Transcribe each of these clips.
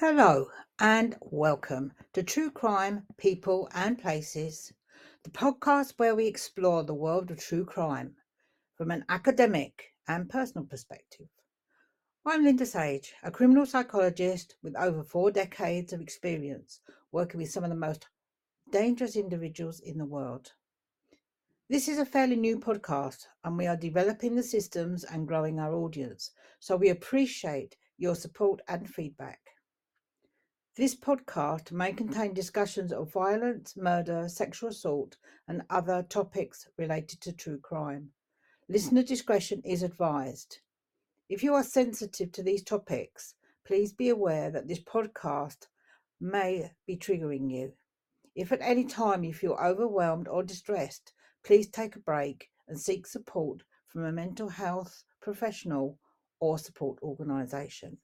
Hello and welcome to True Crime People and Places, the podcast where we explore the world of true crime from an academic and personal perspective. I'm Linda Sage, a criminal psychologist with over four decades of experience working with some of the most dangerous individuals in the world. This is a fairly new podcast and we are developing the systems and growing our audience, so we appreciate your support and feedback. This podcast may mm-hmm. contain discussions of violence, murder, sexual assault, and other topics related to true crime. Mm-hmm. Listener discretion is advised. If you are sensitive to these topics, please be aware that this podcast may be triggering you. If at any time you feel overwhelmed or distressed, please take a break and seek support from a mental health professional or support organisation.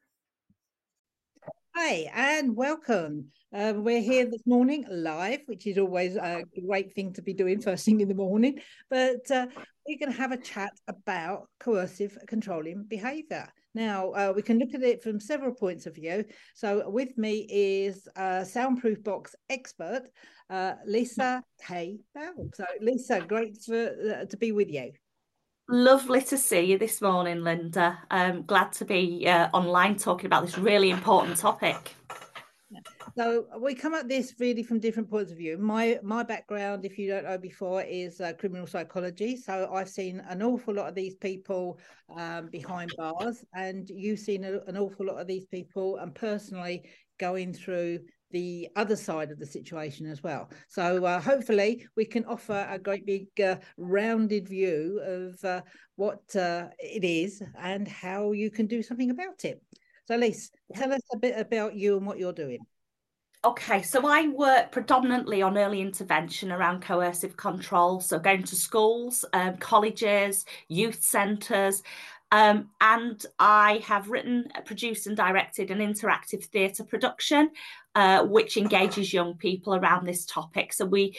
Hi, and welcome. Um, we're here this morning live, which is always a great thing to be doing first thing in the morning. But uh, we're going to have a chat about coercive controlling behaviour. Now, uh, we can look at it from several points of view. So, with me is a soundproof box expert, uh, Lisa Kay Bell. So, Lisa, great for, uh, to be with you. Lovely to see you this morning, Linda. I'm glad to be uh, online talking about this really important topic. So we come at this really from different points of view. My my background, if you don't know before, is uh, criminal psychology. So I've seen an awful lot of these people um, behind bars, and you've seen a, an awful lot of these people, and personally going through the other side of the situation as well. So uh, hopefully we can offer a great big uh, rounded view of uh, what uh, it is and how you can do something about it. So Lise, tell us a bit about you and what you're doing. Okay, so I work predominantly on early intervention around coercive control. So going to schools, um, colleges, youth centres, um, and I have written, produced, and directed an interactive theatre production, uh, which engages young people around this topic. So we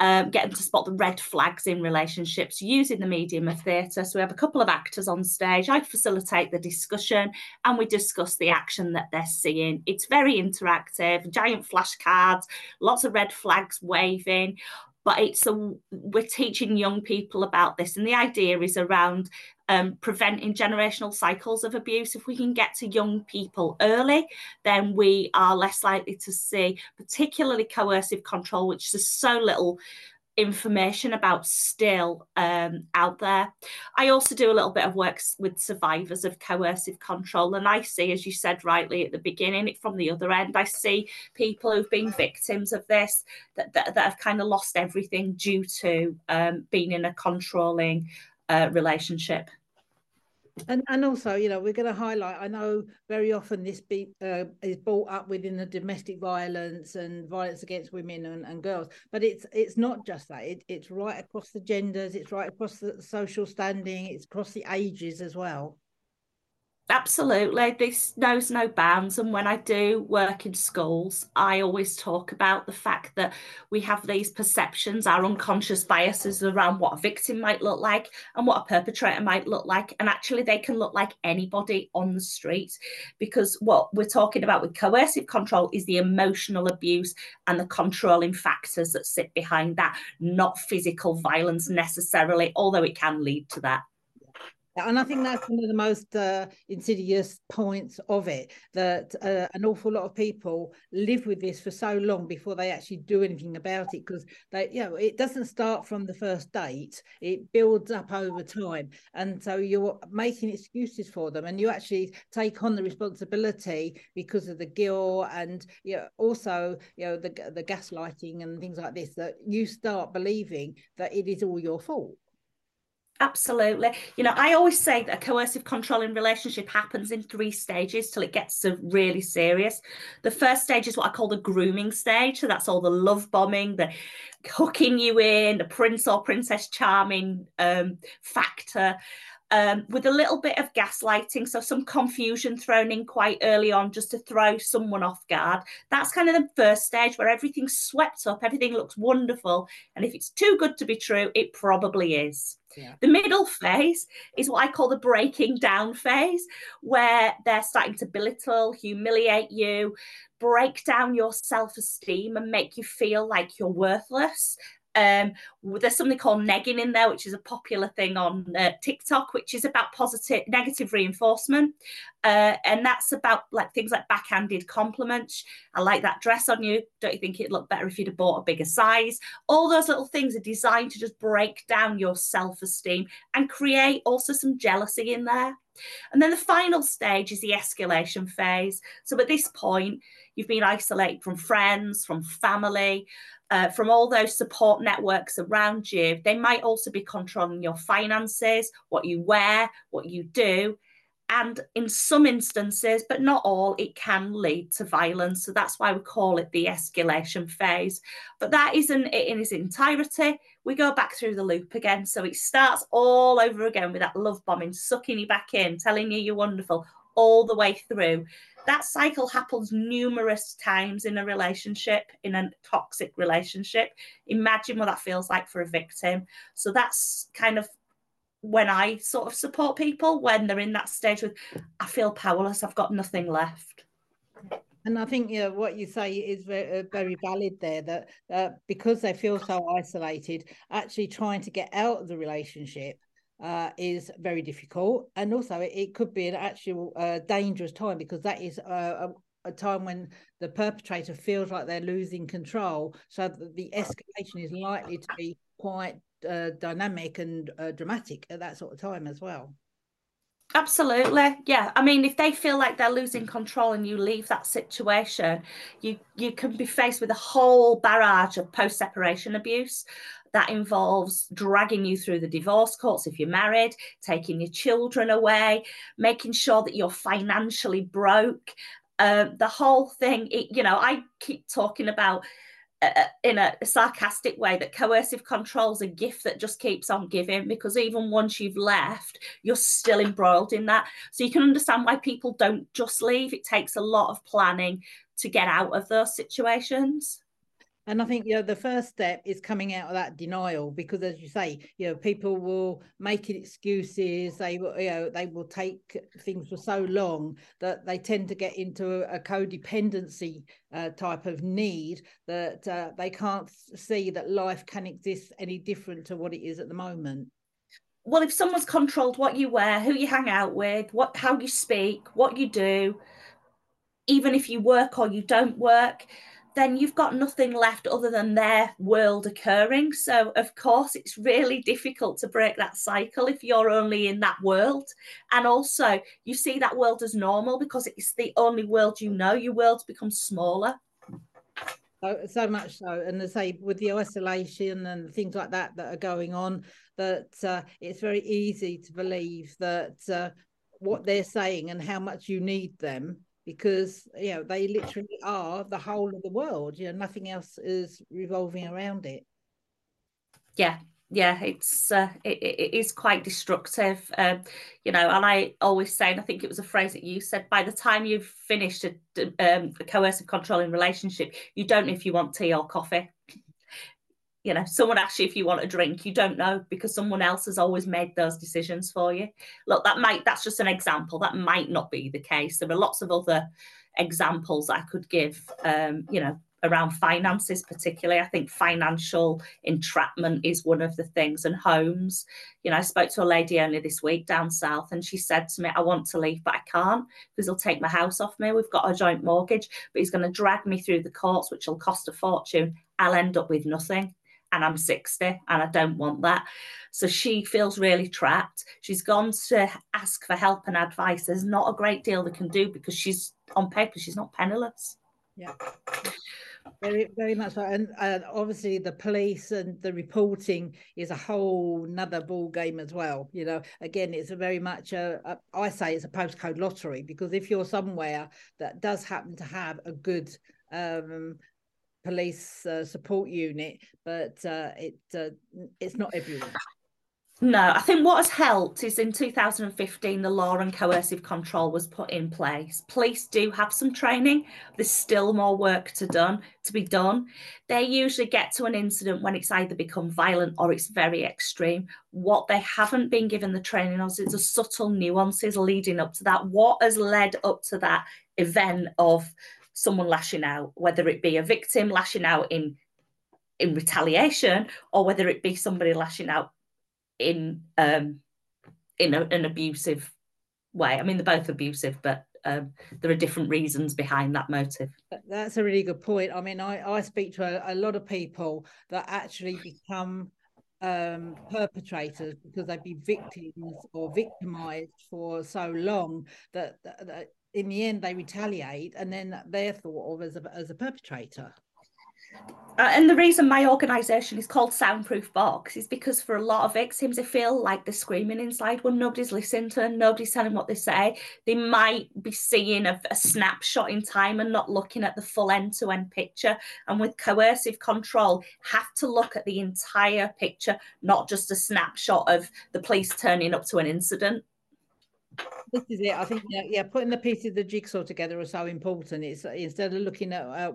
um, get them to spot the red flags in relationships using the medium of theatre. So we have a couple of actors on stage. I facilitate the discussion and we discuss the action that they're seeing. It's very interactive, giant flashcards, lots of red flags waving but it's a we're teaching young people about this and the idea is around um, preventing generational cycles of abuse. If we can get to young people early then we are less likely to see particularly coercive control which is so little information about still um, out there. I also do a little bit of work with survivors of coercive control, and I see, as you said rightly at the beginning, from the other end, I see people who've been victims of this that, that, that have kind of lost everything due to um, being in a controlling uh, relationship and and also you know we're going to highlight i know very often this be, uh, is brought up within the domestic violence and violence against women and, and girls but it's it's not just that. It, it's right across the genders it's right across the social standing it's across the ages as well Absolutely. This knows no bounds. And when I do work in schools, I always talk about the fact that we have these perceptions, our unconscious biases around what a victim might look like and what a perpetrator might look like. And actually, they can look like anybody on the street because what we're talking about with coercive control is the emotional abuse and the controlling factors that sit behind that, not physical violence necessarily, although it can lead to that. And I think that's one of the most uh, insidious points of it that uh, an awful lot of people live with this for so long before they actually do anything about it because they, you know, it doesn't start from the first date, it builds up over time. And so you're making excuses for them and you actually take on the responsibility because of the guilt and you know, also, you know, the, the gaslighting and things like this that you start believing that it is all your fault. Absolutely. You know, I always say that a coercive controlling relationship happens in three stages till it gets to really serious. The first stage is what I call the grooming stage. So that's all the love bombing, the hooking you in, the prince or princess charming um, factor. Um, with a little bit of gaslighting, so some confusion thrown in quite early on just to throw someone off guard. That's kind of the first stage where everything's swept up, everything looks wonderful. And if it's too good to be true, it probably is. Yeah. The middle phase is what I call the breaking down phase, where they're starting to belittle, humiliate you, break down your self esteem, and make you feel like you're worthless. Um, there's something called negging in there, which is a popular thing on uh, TikTok, which is about positive, negative reinforcement, uh, and that's about like things like backhanded compliments. I like that dress on you. Don't you think it'd look better if you'd have bought a bigger size? All those little things are designed to just break down your self-esteem and create also some jealousy in there. And then the final stage is the escalation phase. So at this point, you've been isolated from friends, from family, uh, from all those support networks around you. They might also be controlling your finances, what you wear, what you do. And in some instances, but not all, it can lead to violence. So that's why we call it the escalation phase. But that isn't it in its entirety. We go back through the loop again. So it starts all over again with that love bombing, sucking you back in, telling you you're wonderful, all the way through. That cycle happens numerous times in a relationship, in a toxic relationship. Imagine what that feels like for a victim. So that's kind of when I sort of support people when they're in that stage with, I feel powerless, I've got nothing left. And I think you know what you say is very, uh, very valid there. That uh, because they feel so isolated, actually trying to get out of the relationship uh, is very difficult, and also it, it could be an actual uh, dangerous time because that is uh, a, a, time when the perpetrator feels like they're losing control. So the escalation is likely to be quite uh, dynamic and uh, dramatic at that sort of time as well. Absolutely. Yeah. I mean, if they feel like they're losing control and you leave that situation, you you can be faced with a whole barrage of post-separation abuse that involves dragging you through the divorce courts if you're married, taking your children away, making sure that you're financially broke. Uh, the whole thing, it, you know, I keep talking about in a sarcastic way that coercive control is a gift that just keeps on giving because even once you've left, you're still embroiled in that. So you can understand why people don't just leave. It takes a lot of planning to get out of those situations. And I think you know the first step is coming out of that denial because, as you say, you know people will make excuses. They will, you know, they will take things for so long that they tend to get into a, codependency uh, type of need that uh, they can't see that life can exist any different to what it is at the moment. Well, if someone's controlled what you wear, who you hang out with, what how you speak, what you do, even if you work or you don't work then you've got nothing left other than their world occurring. So, of course, it's really difficult to break that cycle if you're only in that world. And also, you see that world as normal because it's the only world you know. Your world becomes smaller. So, so much so, and they say with the isolation and things like that that are going on, that uh, it's very easy to believe that uh, what they're saying and how much you need them because you know they literally are the whole of the world you know nothing else is revolving around it. Yeah yeah it's uh, it, it is quite destructive um, you know and i always say and i think it was a phrase that you said by the time you've finished a, um, a coercive controlling relationship you don't know if you want tea or coffee you know someone asks you if you want a drink you don't know because someone else has always made those decisions for you. Look that might that's just an example. That might not be the case. There are lots of other examples i could give um, you know around finances particularly. I think financial entrapment is one of the things and homes. You know i spoke to a lady only this week down south and she said to me i want to leave but i can't because he'll take my house off me. We've got a joint mortgage but he's going to drag me through the courts which will cost a fortune. I'll end up with nothing and I'm 60 and I don't want that. So she feels really trapped. She's gone to ask for help and advice. There's not a great deal they can do because she's on paper, she's not penniless. Yeah. Very, very much so. And obviously, the police and the reporting is a whole another ball game as well. You know, again, it's a very much a, a I say it's a postcode lottery because if you're somewhere that does happen to have a good um, police uh, support unit, but uh, it uh, it's not everywhere. No, I think what has helped is in 2015, the law and coercive control was put in place. Police do have some training. There's still more work to done to be done. They usually get to an incident when it's either become violent or it's very extreme. What they haven't been given the training on is the subtle nuances leading up to that. What has led up to that event of someone lashing out, whether it be a victim lashing out in in retaliation or whether it be somebody lashing out in um, in a, an abusive way. I mean, they're both abusive, but um, there are different reasons behind that motive. That's a really good point. I mean, I, I speak to a, a lot of people that actually become um, perpetrators because they've been victims or victimized for so long that, that, that, in the end they retaliate and then they're thought of as a, as a perpetrator. Uh, and the reason my organisation is called Soundproof Box is because for a lot of victims, they feel like they're screaming inside when nobody's listening to them, nobody's telling what they say. They might be seeing a, a snapshot in time and not looking at the full end to end picture. And with coercive control, have to look at the entire picture, not just a snapshot of the police turning up to an incident this is it. I think yeah, yeah, putting the pieces of the jigsaw together are so important. It's instead of looking at uh,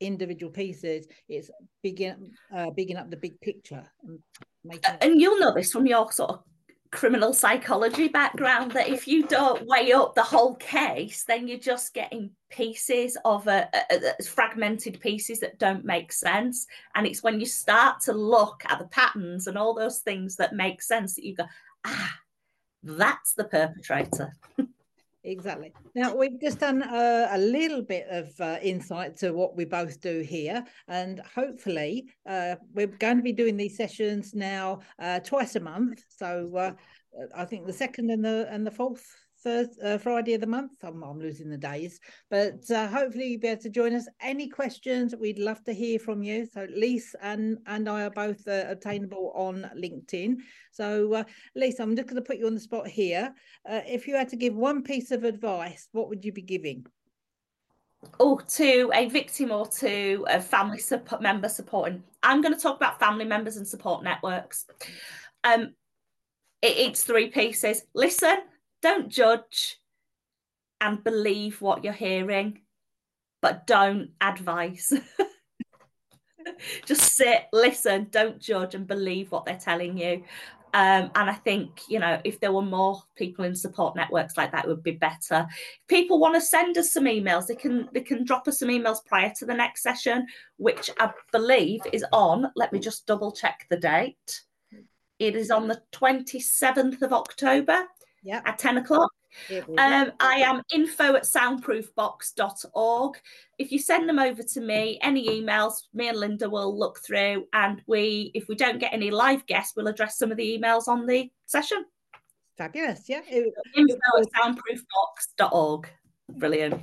individual pieces, it's bigging uh, bigging up the big picture. And, and you'll know this from your sort of criminal psychology background that if you don't weigh up the whole case, then you're just getting pieces of a, a, a, fragmented pieces that don't make sense. And it's when you start to look at the patterns and all those things that make sense that you go, ah, that's the perpetrator. exactly. Now, we've just done a, a little bit of uh, insight to what we both do here, and hopefully, uh, we're going to be doing these sessions now uh, twice a month. So, uh, I think the second and the and the fourth Thursday, uh, Friday of the month. I'm, I'm losing the days, but uh, hopefully you'll be able to join us. Any questions? We'd love to hear from you. So Lisa and and I are both uh, obtainable on LinkedIn. So uh, Lisa, I'm just going to put you on the spot here. Uh, if you had to give one piece of advice, what would you be giving? Oh, to a victim or to a family support member supporting. I'm going to talk about family members and support networks. Um, it, it's three pieces. Listen, don't judge and believe what you're hearing, but don't advise. Just sit, listen, don't judge, and believe what they're telling you. Um, and I think, you know, if there were more people in support networks like that, it would be better. If people want to send us some emails, they can they can drop us some emails prior to the next session, which I believe is on. Let me just double check the date. It is on the 27th of October yep. at 10 o'clock. Um, I am info at soundproofbox.org. If you send them over to me, any emails, me and Linda will look through. And we, if we don't get any live guests, we'll address some of the emails on the session. Fabulous. Yeah. It, info it, at soundproofbox.org. Brilliant.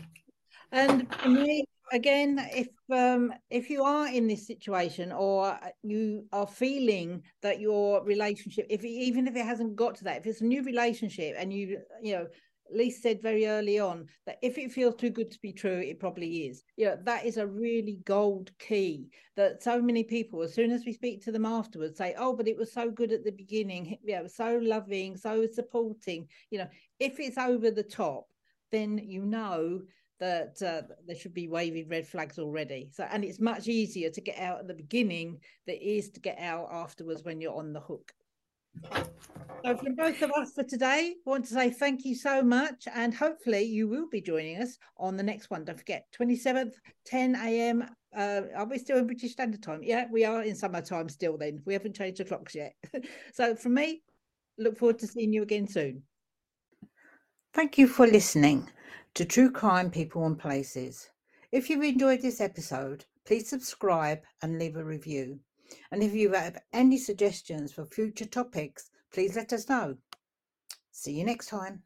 And me, again if um if you are in this situation or you are feeling that your relationship if even if it hasn't got to that if it's a new relationship and you you know Lisa said very early on that if it feels too good to be true, it probably is. You know, that is a really gold key that so many people, as soon as we speak to them afterwards, say, Oh, but it was so good at the beginning. Yeah, so loving, so supporting. You know, if it's over the top, then you know that uh, there should be waving red flags already. So, and it's much easier to get out at the beginning than it is to get out afterwards when you're on the hook. So, from both of us for today, I want to say thank you so much, and hopefully you will be joining us on the next one. Don't forget, 27th, 10 a.m. Uh, are we still in British Standard Time? Yeah, we are in summertime still. Then we haven't changed the clocks yet. so, from me, look forward to seeing you again soon. Thank you for listening to True Crime People and Places. If you've enjoyed this episode, please subscribe and leave a review. And if you have any suggestions for future topics, please let us know. See you next time.